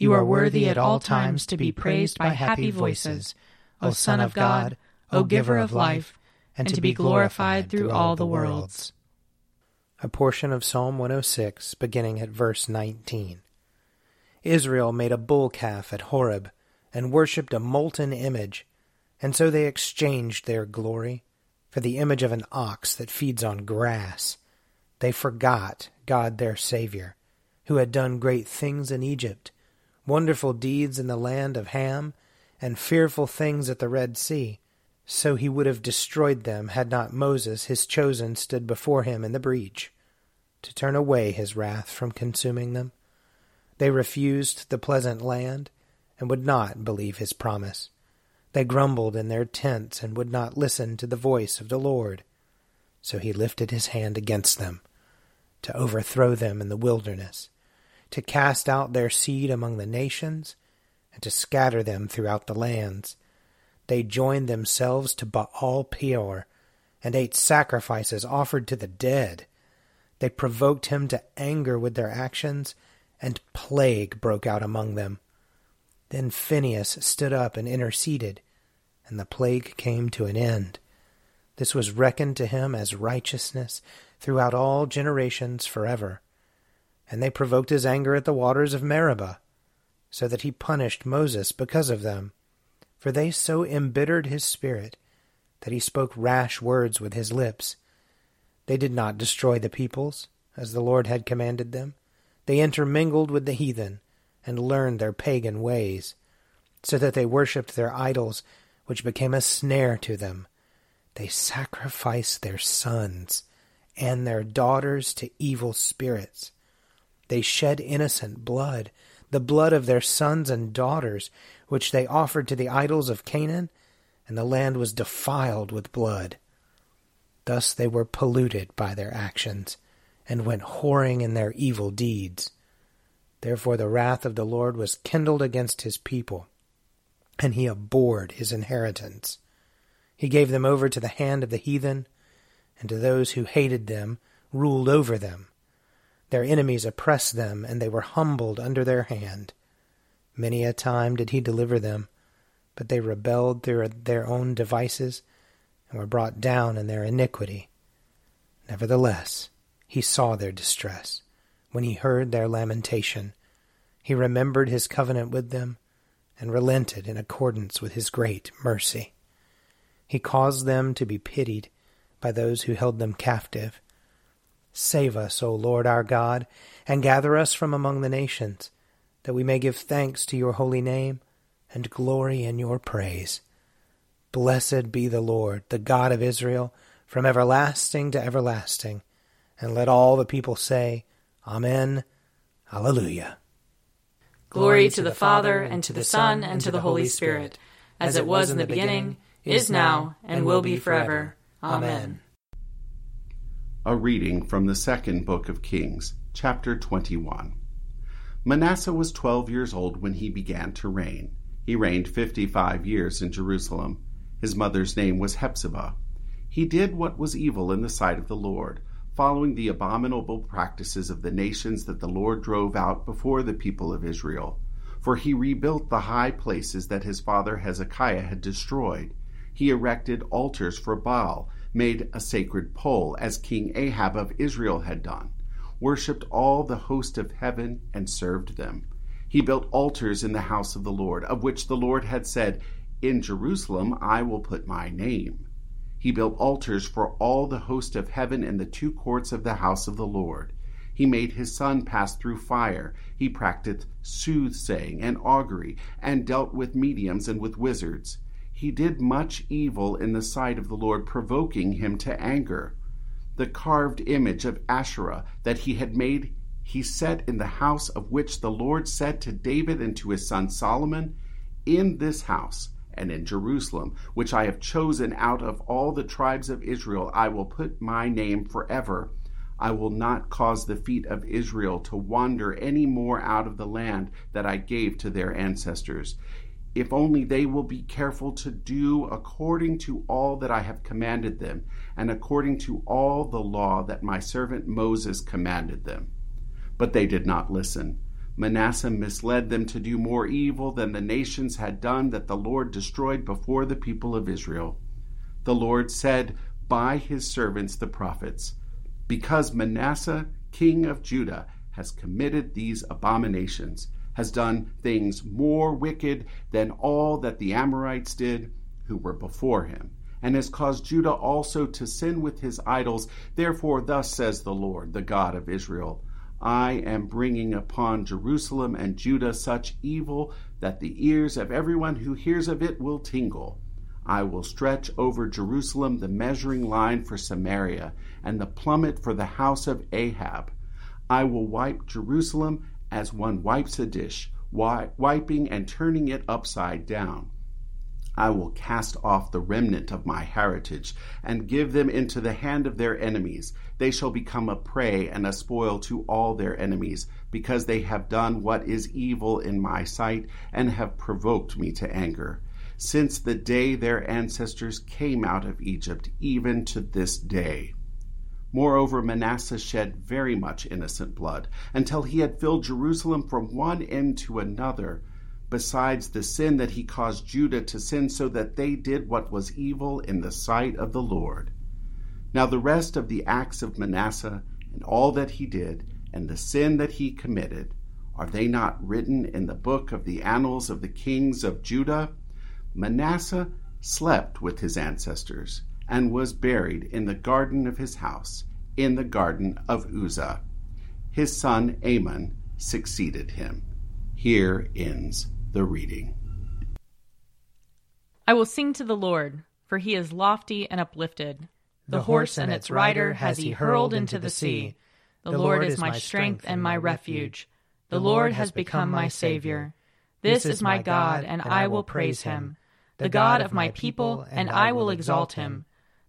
You are worthy at all times to be praised by happy voices, O Son of God, O Giver of life, and to be glorified through all the worlds. A portion of Psalm 106, beginning at verse 19. Israel made a bull calf at Horeb and worshipped a molten image, and so they exchanged their glory for the image of an ox that feeds on grass. They forgot God their Savior, who had done great things in Egypt wonderful deeds in the land of Ham, and fearful things at the Red Sea. So he would have destroyed them had not Moses, his chosen, stood before him in the breach, to turn away his wrath from consuming them. They refused the pleasant land, and would not believe his promise. They grumbled in their tents, and would not listen to the voice of the Lord. So he lifted his hand against them, to overthrow them in the wilderness to cast out their seed among the nations, and to scatter them throughout the lands. They joined themselves to Baal Peor, and ate sacrifices offered to the dead. They provoked him to anger with their actions, and plague broke out among them. Then Phinehas stood up and interceded, and the plague came to an end. This was reckoned to him as righteousness throughout all generations forever and they provoked his anger at the waters of Meribah, so that he punished Moses because of them. For they so embittered his spirit that he spoke rash words with his lips. They did not destroy the peoples, as the Lord had commanded them. They intermingled with the heathen, and learned their pagan ways, so that they worshipped their idols, which became a snare to them. They sacrificed their sons and their daughters to evil spirits they shed innocent blood, the blood of their sons and daughters, which they offered to the idols of Canaan, and the land was defiled with blood. Thus they were polluted by their actions, and went whoring in their evil deeds. Therefore the wrath of the Lord was kindled against his people, and he abhorred his inheritance. He gave them over to the hand of the heathen, and to those who hated them ruled over them. Their enemies oppressed them, and they were humbled under their hand. Many a time did he deliver them, but they rebelled through their own devices and were brought down in their iniquity. Nevertheless, he saw their distress when he heard their lamentation. He remembered his covenant with them and relented in accordance with his great mercy. He caused them to be pitied by those who held them captive Save us, O Lord our God, and gather us from among the nations, that we may give thanks to your holy name and glory in your praise. Blessed be the Lord, the God of Israel, from everlasting to everlasting. And let all the people say, Amen. Alleluia. Glory to the Father, and to the Son, and to the Holy Spirit, as it was in the beginning, is now, and will be forever. Amen. A reading from the second book of Kings, chapter 21. Manasseh was twelve years old when he began to reign. He reigned fifty five years in Jerusalem. His mother's name was Hephzibah. He did what was evil in the sight of the Lord, following the abominable practices of the nations that the Lord drove out before the people of Israel. For he rebuilt the high places that his father Hezekiah had destroyed. He erected altars for Baal, made a sacred pole, as King Ahab of Israel had done, worshipped all the host of heaven, and served them. He built altars in the house of the Lord, of which the Lord had said, In Jerusalem I will put my name. He built altars for all the host of heaven in the two courts of the house of the Lord. He made his son pass through fire. He practiced soothsaying and augury, and dealt with mediums and with wizards. He did much evil in the sight of the Lord, provoking him to anger. The carved image of Asherah that he had made he set in the house of which the Lord said to David and to his son Solomon, In this house and in Jerusalem, which I have chosen out of all the tribes of Israel, I will put my name forever. I will not cause the feet of Israel to wander any more out of the land that I gave to their ancestors. If only they will be careful to do according to all that I have commanded them, and according to all the law that my servant Moses commanded them. But they did not listen. Manasseh misled them to do more evil than the nations had done that the Lord destroyed before the people of Israel. The Lord said by his servants the prophets, Because Manasseh, king of Judah, has committed these abominations, has done things more wicked than all that the Amorites did who were before him, and has caused Judah also to sin with his idols. Therefore, thus says the Lord, the God of Israel I am bringing upon Jerusalem and Judah such evil that the ears of everyone who hears of it will tingle. I will stretch over Jerusalem the measuring line for Samaria and the plummet for the house of Ahab. I will wipe Jerusalem as one wipes a dish, wiping and turning it upside down. I will cast off the remnant of my heritage and give them into the hand of their enemies. They shall become a prey and a spoil to all their enemies, because they have done what is evil in my sight and have provoked me to anger, since the day their ancestors came out of Egypt, even to this day. Moreover, Manasseh shed very much innocent blood, until he had filled Jerusalem from one end to another besides the sin that he caused Judah to sin, so that they did what was evil in the sight of the Lord. Now, the rest of the acts of Manasseh, and all that he did, and the sin that he committed, are they not written in the book of the annals of the kings of Judah? Manasseh slept with his ancestors, and was buried in the garden of his house, in the garden of Uzzah. His son Amon succeeded him. Here ends the reading. I will sing to the Lord, for he is lofty and uplifted. The, the horse and its rider has he hurled into the sea. The, the Lord is my strength and my refuge. The Lord has become my Savior. This is my God, and I will praise him. The God of my people, and I will exalt him.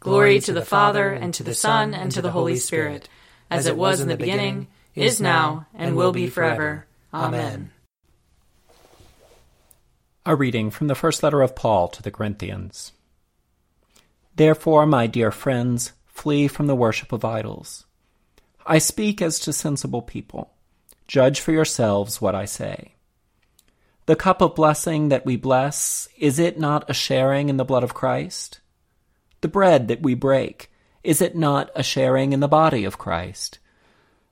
Glory to the Father, and to the Son, and to the Holy Spirit, as it was in the beginning, is now, and will be forever. Amen. A reading from the first letter of Paul to the Corinthians. Therefore, my dear friends, flee from the worship of idols. I speak as to sensible people. Judge for yourselves what I say. The cup of blessing that we bless, is it not a sharing in the blood of Christ? The bread that we break, is it not a sharing in the body of Christ?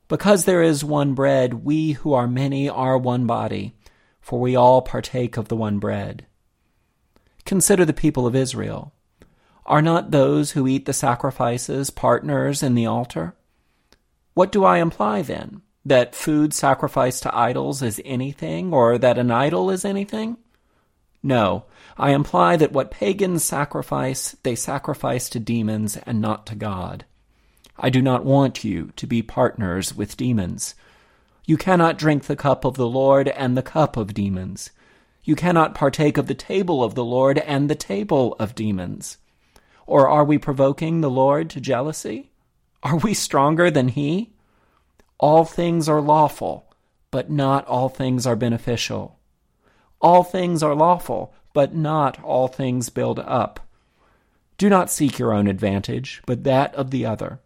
Because there is one bread, we who are many are one body, for we all partake of the one bread. Consider the people of Israel. Are not those who eat the sacrifices partners in the altar? What do I imply then? That food sacrificed to idols is anything, or that an idol is anything? No, I imply that what pagans sacrifice, they sacrifice to demons and not to God. I do not want you to be partners with demons. You cannot drink the cup of the Lord and the cup of demons. You cannot partake of the table of the Lord and the table of demons. Or are we provoking the Lord to jealousy? Are we stronger than He? All things are lawful, but not all things are beneficial. All things are lawful, but not all things build up. Do not seek your own advantage, but that of the other.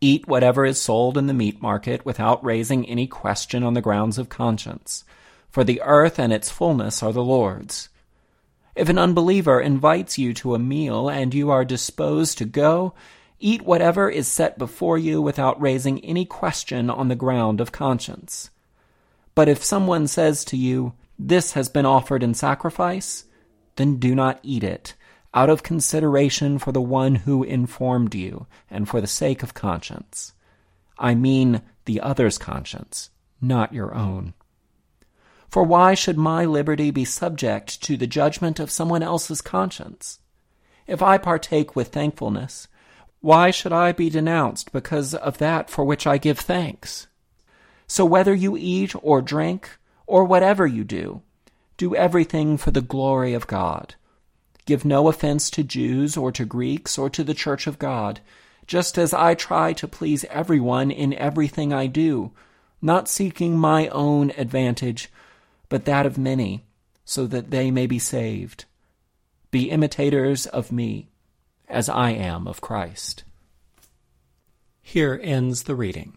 Eat whatever is sold in the meat market without raising any question on the grounds of conscience, for the earth and its fullness are the Lord's. If an unbeliever invites you to a meal and you are disposed to go, eat whatever is set before you without raising any question on the ground of conscience. But if someone says to you, This has been offered in sacrifice, then do not eat it, out of consideration for the one who informed you, and for the sake of conscience. I mean the other's conscience, not your own. For why should my liberty be subject to the judgment of someone else's conscience? If I partake with thankfulness, why should I be denounced because of that for which I give thanks? So whether you eat or drink, or whatever you do, do everything for the glory of God. Give no offense to Jews or to Greeks or to the church of God, just as I try to please everyone in everything I do, not seeking my own advantage but that of many, so that they may be saved. Be imitators of me, as I am of Christ. Here ends the reading.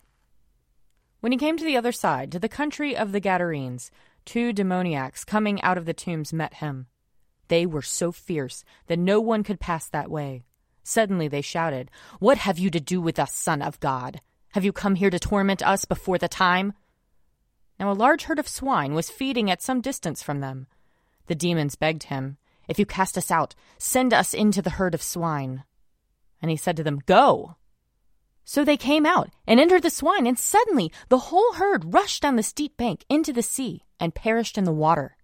When he came to the other side, to the country of the Gadarenes, two demoniacs coming out of the tombs met him. They were so fierce that no one could pass that way. Suddenly they shouted, What have you to do with us, Son of God? Have you come here to torment us before the time? Now a large herd of swine was feeding at some distance from them. The demons begged him, If you cast us out, send us into the herd of swine. And he said to them, Go! So they came out and entered the swine, and suddenly the whole herd rushed down the steep bank into the sea and perished in the water.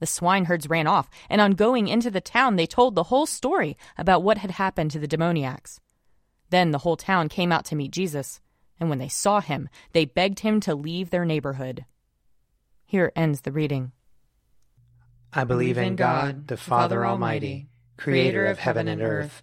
The swineherds ran off, and on going into the town, they told the whole story about what had happened to the demoniacs. Then the whole town came out to meet Jesus and when they saw him, they begged him to leave their neighborhood. Here ends the reading. I believe in God, the Father Almighty, creator of heaven and earth.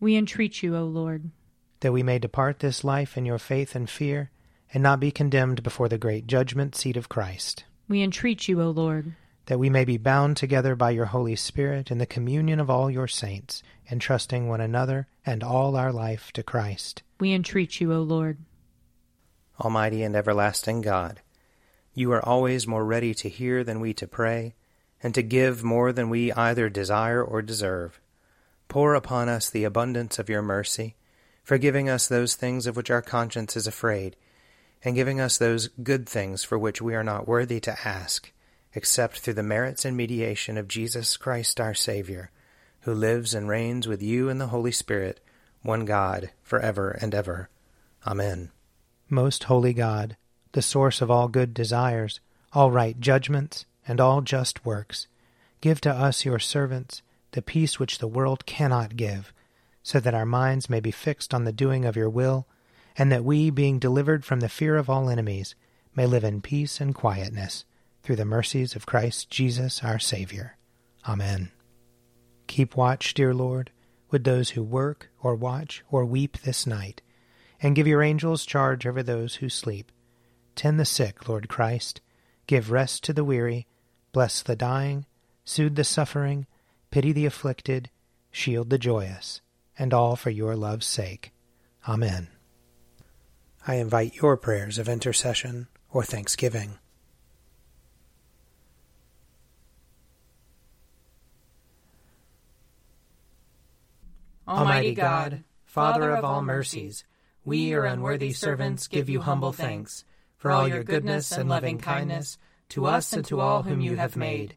We entreat you, O Lord. That we may depart this life in your faith and fear, and not be condemned before the great judgment seat of Christ. We entreat you, O Lord. That we may be bound together by your Holy Spirit in the communion of all your saints, entrusting one another and all our life to Christ. We entreat you, O Lord. Almighty and everlasting God, you are always more ready to hear than we to pray, and to give more than we either desire or deserve. Pour upon us the abundance of your mercy, forgiving us those things of which our conscience is afraid, and giving us those good things for which we are not worthy to ask, except through the merits and mediation of Jesus Christ our Saviour, who lives and reigns with you in the Holy Spirit, one God, for ever and ever. Amen. Most holy God, the source of all good desires, all right judgments, and all just works, give to us, your servants, the peace which the world cannot give, so that our minds may be fixed on the doing of your will, and that we, being delivered from the fear of all enemies, may live in peace and quietness, through the mercies of Christ Jesus our Saviour. Amen. Keep watch, dear Lord, with those who work, or watch, or weep this night, and give your angels charge over those who sleep. Tend the sick, Lord Christ. Give rest to the weary. Bless the dying. Soothe the suffering. Pity the afflicted. Shield the joyous. And all for your love's sake. Amen. I invite your prayers of intercession or thanksgiving. Almighty God, Father of all mercies, we, your unworthy servants, give you humble thanks for all your goodness and loving kindness to us and to all whom you have made.